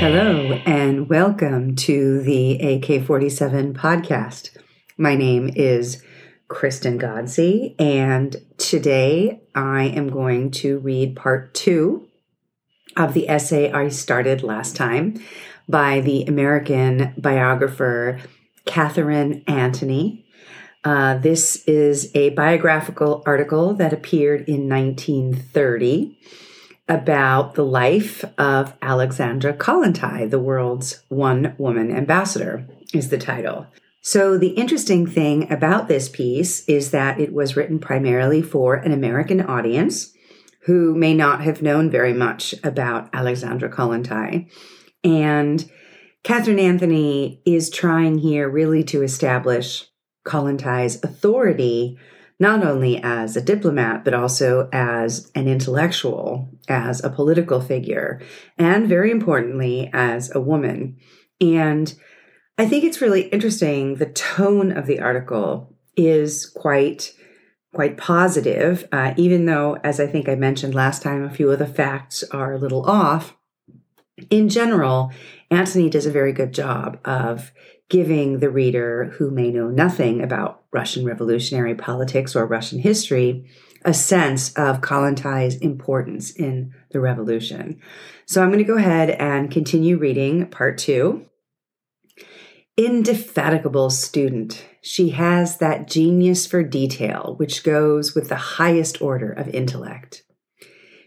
Hello, and welcome to the AK 47 podcast. My name is Kristen Ghodsee, and today I am going to read part two of the essay I started last time by the American biographer Katharine Anthony. Uh, this is a biographical article that appeared in 1930 about the life of Alexandra Kollontai, the world's one woman ambassador, is the title. So, the interesting thing about this piece is that it was written primarily for an American audience who may not have known very much about Alexandra Kollontai. And Katharine Anthony is trying here really to establish Kollontai's authority not only as a diplomat, but also as an intellectual, as a political figure, and very importantly, as a woman. And I think it's really interesting. The tone of the article is quite quite positive, uh, even though, as I think I mentioned last time, a few of the facts are a little off. In general, Anthony does a very good job of giving the reader who may know nothing about Russian revolutionary politics or Russian history a sense of Kollontai's importance in the revolution. So I'm going to go ahead and continue reading part two. Indefatigable student, she has that genius for detail which goes with the highest order of intellect.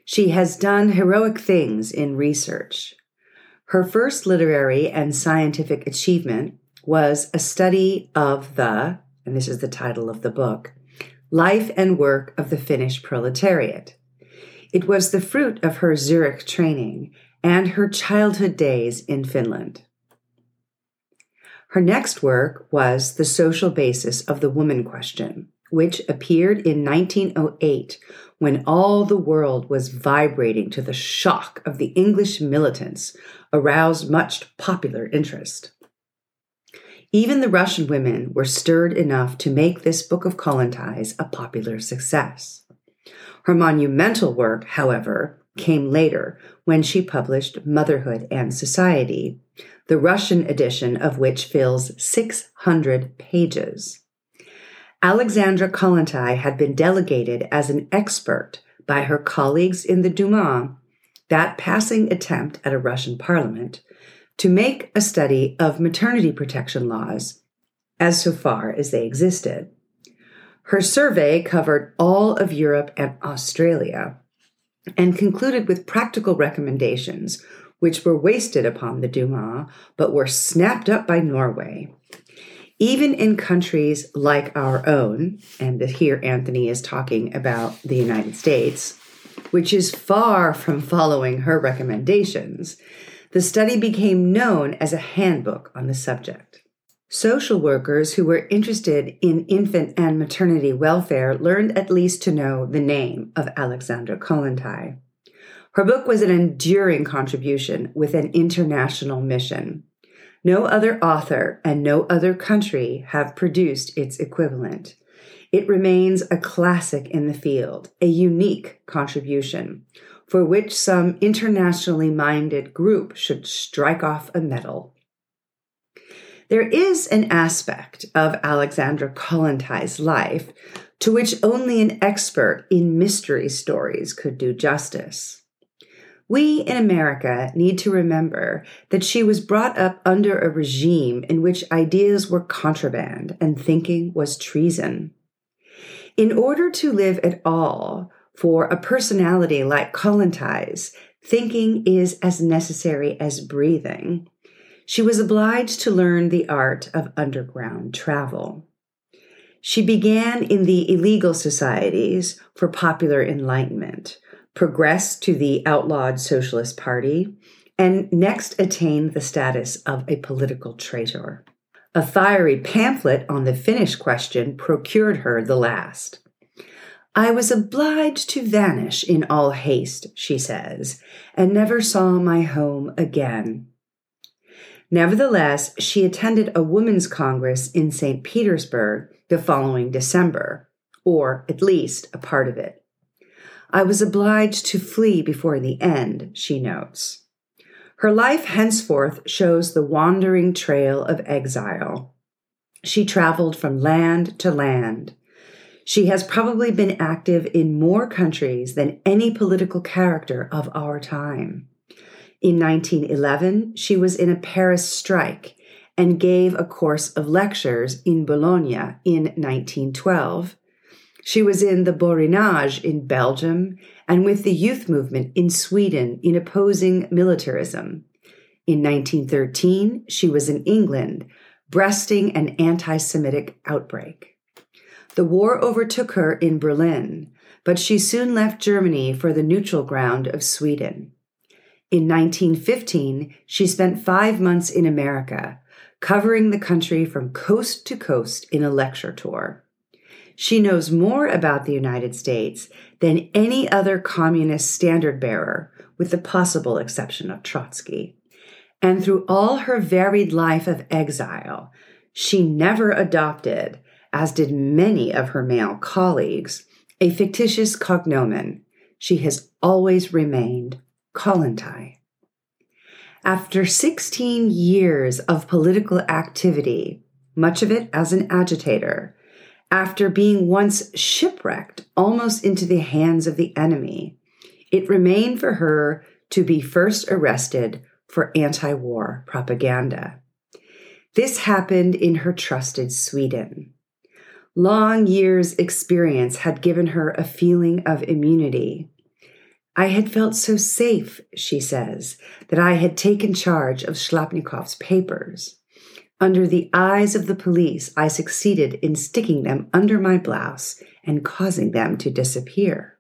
She has done heroic things in research. Her first literary and scientific achievement was a study of the, and this is the title of the book, Life and Work of the Finnish Proletariat. It was the fruit of her Zurich training and her childhood days in Finland. Her next work was The Social Basis of the Woman Question, which appeared in 1908 when all the world was vibrating to the shock of the English militants, aroused much popular interest. Even the Russian women were stirred enough to make this Book of Kollontai's a popular success. Her monumental work, however, came later when she published Motherhood and Society, the Russian edition of which fills 600 pages. Alexandra Kollontai had been delegated as an expert by her colleagues in the Duma, that passing attempt at a Russian parliament, to make a study of maternity protection laws as so far as they existed. Her survey covered all of Europe and Australia and concluded with practical recommendations which were wasted upon the Duma but were snapped up by Norway. Even in countries like our own, and here Anthony is talking about the United States, which is far from following her recommendations, the study became known as a handbook on the subject. Social workers who were interested in infant and maternity welfare learned at least to know the name of Alexandra Kollontai. Her book was an enduring contribution with an international mission. No other author and no other country have produced its equivalent. It remains a classic in the field, a unique contribution, for which some internationally minded group should strike off a medal. There is an aspect of Alexandra Kollontai's life to which only an expert in mystery stories could do justice. We in America need to remember that she was brought up under a regime in which ideas were contraband and thinking was treason. In order to live at all, for a personality like Kollontai's, thinking is as necessary as breathing. She was obliged to learn the art of underground travel. She began in the illegal societies for popular enlightenment, progressed to the outlawed Socialist Party, and next attained the status of a political traitor. A fiery pamphlet on the Finnish question procured her the last. I was obliged to vanish in all haste, she says, and never saw my home again. Nevertheless, she attended a women's congress in St. Petersburg the following December, or at least a part of it. I was obliged to flee before the end, she notes. Her life henceforth shows the wandering trail of exile. She traveled from land to land. She has probably been active in more countries than any political character of our time. In 1911, she was in a Paris strike and gave a course of lectures in Bologna in 1912. She was in the Borinage in Belgium and with the youth movement in Sweden in opposing militarism. In 1913, she was in England, breasting an anti Semitic outbreak. The war overtook her in Berlin, but she soon left Germany for the neutral ground of Sweden. In 1915, she spent five months in America, covering the country from coast to coast in a lecture tour. She knows more about the United States than any other communist standard bearer, with the possible exception of Trotsky. And through all her varied life of exile, she never adopted, as did many of her male colleagues, a fictitious cognomen. She has always remained Kollontai. After 16 years of political activity, much of it as an agitator, after being once shipwrecked almost into the hands of the enemy, it remained for her to be first arrested for anti war propaganda. This happened in her trusted Sweden. Long years' experience had given her a feeling of immunity, I had felt so safe, she says, that I had taken charge of Shlyapnikov's papers. Under the eyes of the police, I succeeded in sticking them under my blouse and causing them to disappear.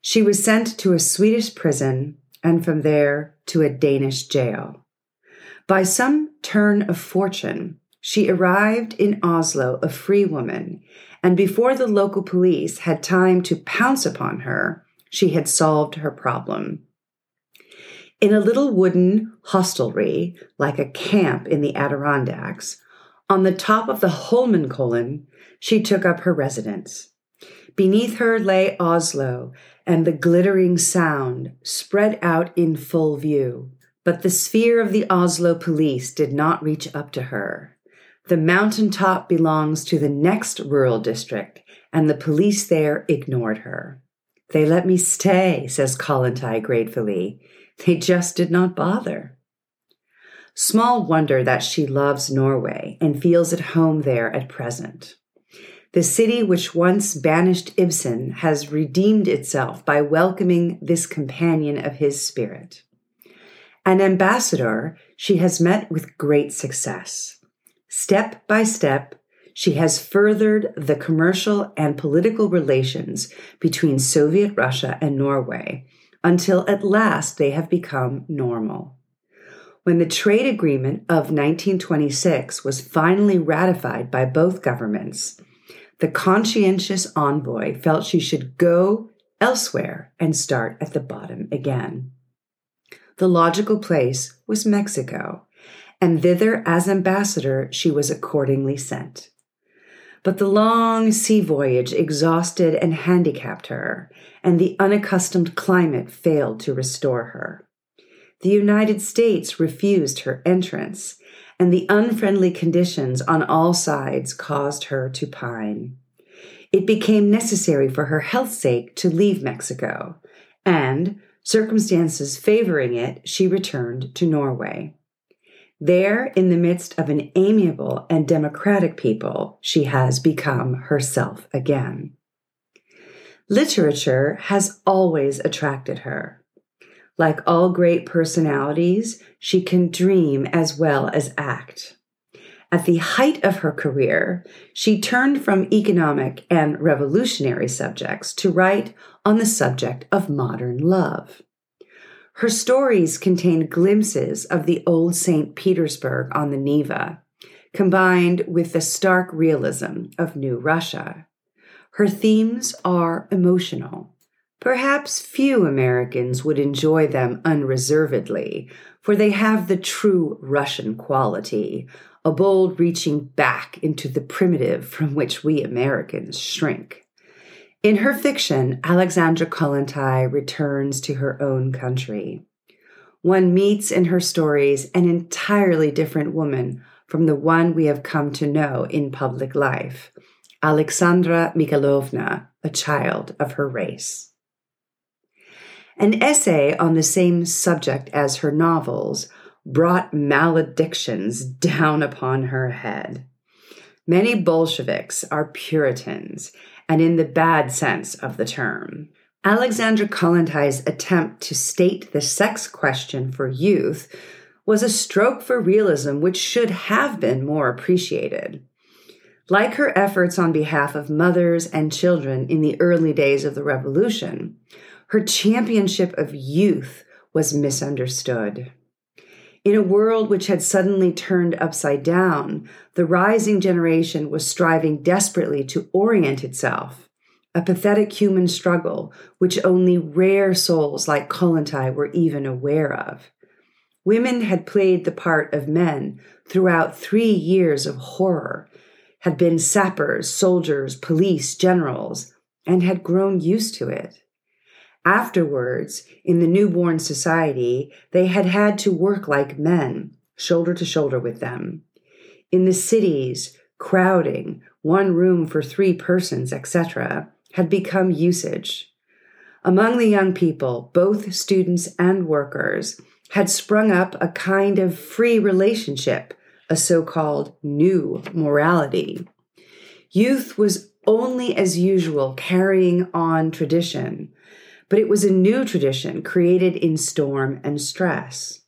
She was sent to a Swedish prison and from there to a Danish jail. By some turn of fortune, she arrived in Oslo a free woman, and before the local police had time to pounce upon her, she had solved her problem. In a little wooden hostelry, like a camp in the Adirondacks, on the top of the Holmenkollen, she took up her residence. Beneath her lay Oslo and the glittering sound spread out in full view. But the sphere of the Oslo police did not reach up to her. The mountaintop belongs to the next rural district, and the police there ignored her. They let me stay, says Kollontai gratefully. They just did not bother. Small wonder that she loves Norway and feels at home there at present. The city which once banished Ibsen has redeemed itself by welcoming this companion of his spirit. An ambassador, she has met with great success. Step by step, she has furthered the commercial and political relations between Soviet Russia and Norway until at last they have become normal. When the trade agreement of 1926 was finally ratified by both governments, the conscientious envoy felt she should go elsewhere and start at the bottom again. The logical place was Mexico, and thither as ambassador she was accordingly sent. But the long sea voyage exhausted and handicapped her, and the unaccustomed climate failed to restore her. The United States refused her entrance, and the unfriendly conditions on all sides caused her to pine. It became necessary for her health's sake to leave Mexico, and, circumstances favoring it, she returned to Norway. There, in the midst of an amiable and democratic people, she has become herself again. Literature has always attracted her. Like all great personalities, she can dream as well as act. At the height of her career, she turned from economic and revolutionary subjects to write on the subject of modern love. Her stories contain glimpses of the old St. Petersburg on the Neva, combined with the stark realism of New Russia. Her themes are emotional. Perhaps few Americans would enjoy them unreservedly, for they have the true Russian quality, a bold reaching back into the primitive from which we Americans shrink. In her fiction, Alexandra Kollontai returns to her own country. one meets in her stories an entirely different woman from the one we have come to know in public life Alexandra Mikhailovna, a child of her race. An essay on the same subject as her novels brought maledictions down upon her head. Many Bolsheviks are Puritans, and in the bad sense of the term. Alexandra Kollontai's attempt to state the sex question for youth was a stroke for realism which should have been more appreciated. Like her efforts on behalf of mothers and children in the early days of the revolution, her championship of youth was misunderstood. In a world which had suddenly turned upside down, the rising generation was striving desperately to orient itself, a pathetic human struggle which only rare souls like Kollontai were even aware of. Women had played the part of men throughout three years of horror had been sappers, soldiers, police, generals, and had grown used to it. Afterwards, in the newborn society, they had had to work like men, shoulder to shoulder with them. In the cities, crowding, one room for three persons, etc., had become usage. Among the young people, both students and workers, had sprung up a kind of free relationship a so called new morality. Youth was only as usual carrying on tradition, but it was a new tradition created in storm and stress.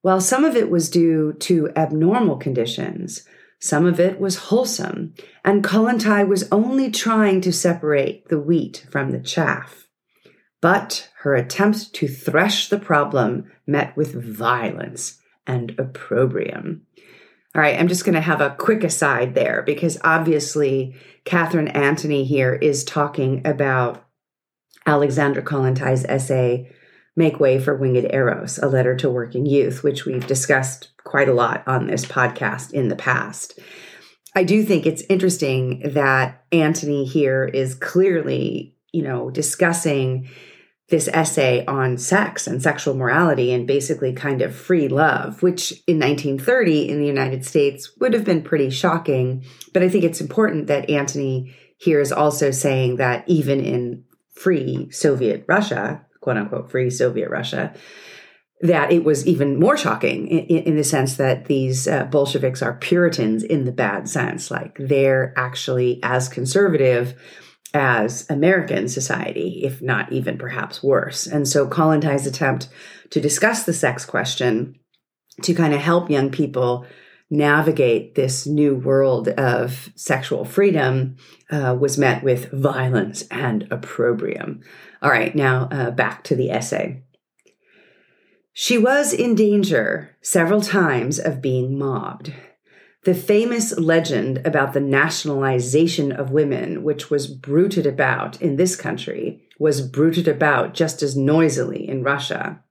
While some of it was due to abnormal conditions, some of it was wholesome, and Kollontai was only trying to separate the wheat from the chaff. But her attempt to thresh the problem met with violence and opprobrium. All right, I'm just going to have a quick aside there because obviously Katharine Anthony here is talking about Alexandra Kollontai's essay, Make Way for Winged Arrows, a letter to working youth, which we've discussed quite a lot on this podcast in the past. I do think it's interesting that Anthony here is clearly, you know, discussing this essay on sex and sexual morality and basically kind of free love, which in 1930 in the United States would have been pretty shocking. But I think it's important that Anthony here is also saying that even in free Soviet Russia, quote unquote, free Soviet Russia, that it was even more shocking in, in the sense that these uh, Bolsheviks are Puritans in the bad sense. Like they're actually as conservative as American society, if not even perhaps worse. And so Kollontai's attempt to discuss the sex question to kind of help young people navigate this new world of sexual freedom uh, was met with violence and opprobrium. All right, now uh, back to the essay. She was in danger several times of being mobbed. The famous legend about the nationalization of women, which was bruited about in this country, was bruited about just as noisily in Russia,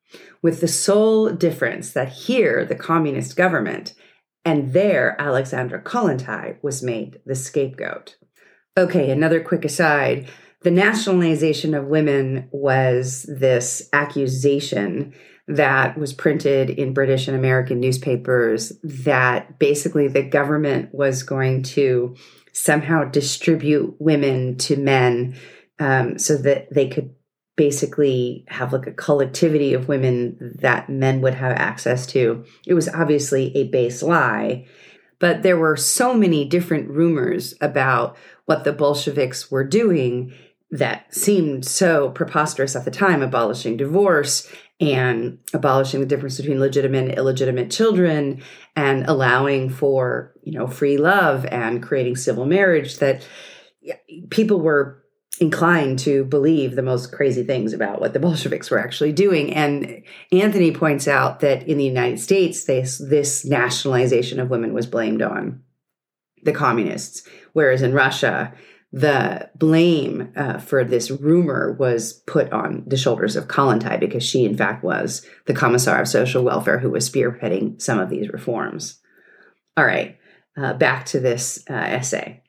with the sole difference that here the communist government and there Alexandra Kollontai was made the scapegoat. Okay, another quick aside. The nationalization of women was this accusation that was printed in British and American newspapers that basically the government was going to somehow distribute women to men um, so that they could basically have like a collectivity of women that men would have access to. It was obviously a base lie, but there were so many different rumors about what the Bolsheviks were doing that seemed so preposterous at the time, abolishing divorce and abolishing the difference between legitimate and illegitimate children and allowing for you know free love and creating civil marriage that people were inclined to believe the most crazy things about what the Bolsheviks were actually doing. And Anthony points out that in the United States, this, this nationalization of women was blamed on the communists, whereas in Russia, the blame uh, for this rumor was put on the shoulders of Kollontai because she, in fact, was the commissar of social welfare who was spearheading some of these reforms. All right, uh, back to this uh, essay.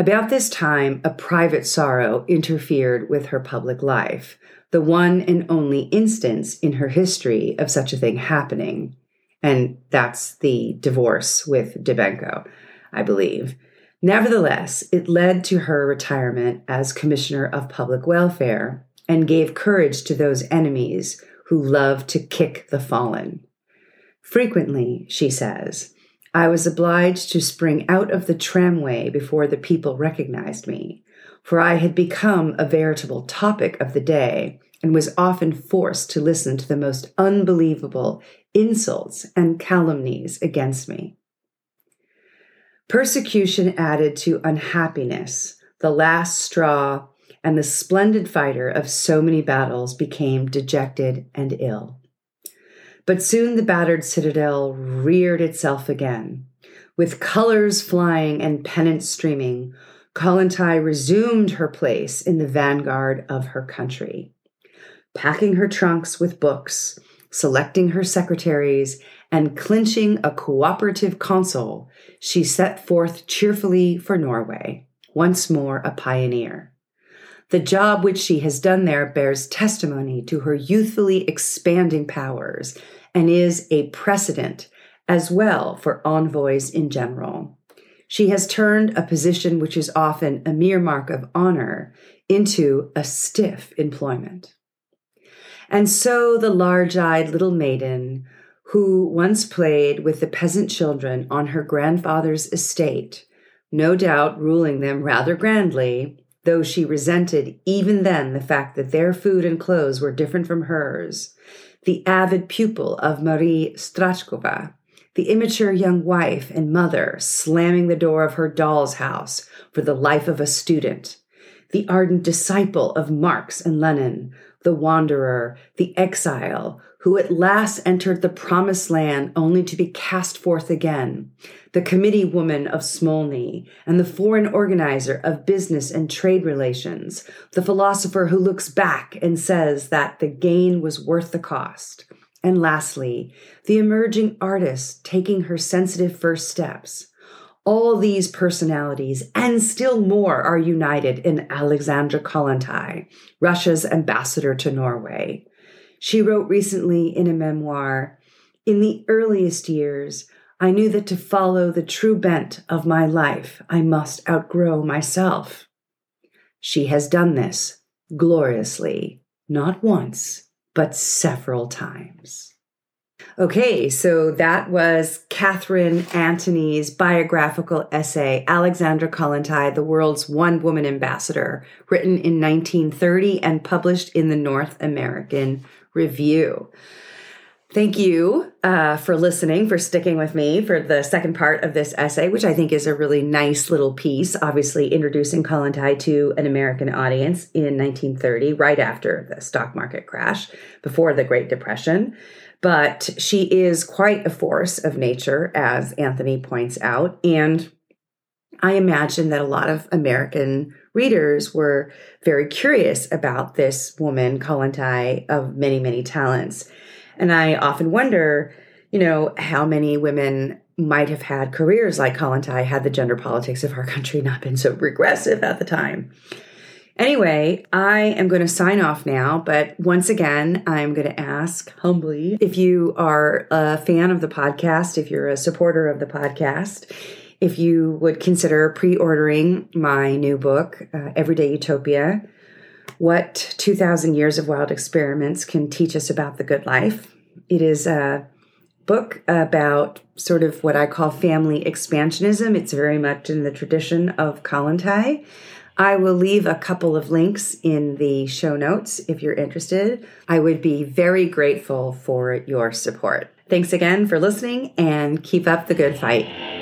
About this time, a private sorrow interfered with her public life, the one and only instance in her history of such a thing happening. And that's the divorce with Dybenko, I believe. Nevertheless, it led to her retirement as Commissioner of Public Welfare and gave courage to those enemies who love to kick the fallen. Frequently, she says, I was obliged to spring out of the tramway before the people recognized me, for I had become a veritable topic of the day and was often forced to listen to the most unbelievable insults and calumnies against me. Persecution added to unhappiness, the last straw, and the splendid fighter of so many battles became dejected and ill. But soon the battered citadel reared itself again. With colors flying and pennants streaming, Kollontai resumed her place in the vanguard of her country. Packing her trunks with books, selecting her secretaries, and clinching a cooperative consul, she set forth cheerfully for Norway, once more a pioneer. The job which she has done there bears testimony to her youthfully expanding powers and is a precedent as well for envoys in general. She has turned a position which is often a mere mark of honor into a stiff employment. And so the large eyed little maiden who once played with the peasant children on her grandfather's estate, no doubt ruling them rather grandly, though she resented even then the fact that their food and clothes were different from hers, the avid pupil of Marie Strachkova, the immature young wife and mother slamming the door of her doll's house for the life of a student, the ardent disciple of Marx and Lenin, the wanderer, the exile, who at last entered the promised land only to be cast forth again, the committee woman of Smolny, and the foreign organizer of business and trade relations, the philosopher who looks back and says that the gain was worth the cost. And lastly, the emerging artist taking her sensitive first steps. All these personalities and still more are united in Alexandra Kollontai, Russia's ambassador to Norway. She wrote recently in a memoir In the earliest years, I knew that to follow the true bent of my life, I must outgrow myself. She has done this gloriously, not once, but several times. Okay, so that was Katharine Anthony's biographical essay, Alexandra Kollontai, the world's one woman ambassador, written in 1930 and published in the North American Review. Thank you uh, for listening, for sticking with me for the second part of this essay, which I think is a really nice little piece, obviously introducing Kollontai to an American audience in 1930, right after the stock market crash, before the Great Depression. But she is quite a force of nature, as Anthony points out. And I imagine that a lot of American readers were very curious about this woman, Kollontai, of many, many talents. And I often wonder, you know, how many women might have had careers like Kollontai had the gender politics of our country not been so regressive at the time. Anyway, I am going to sign off now, but once again, I'm going to ask humbly if you are a fan of the podcast, if you're a supporter of the podcast, if you would consider pre ordering my new book, uh, Everyday Utopia what 2,000 Years of Wild Experiments Can Teach Us About the Good Life. It is a book about sort of what I call family expansionism. It's very much in the tradition of Kollontai. I will leave a couple of links in the show notes if you're interested. I would be very grateful for your support. Thanks again for listening and keep up the good fight.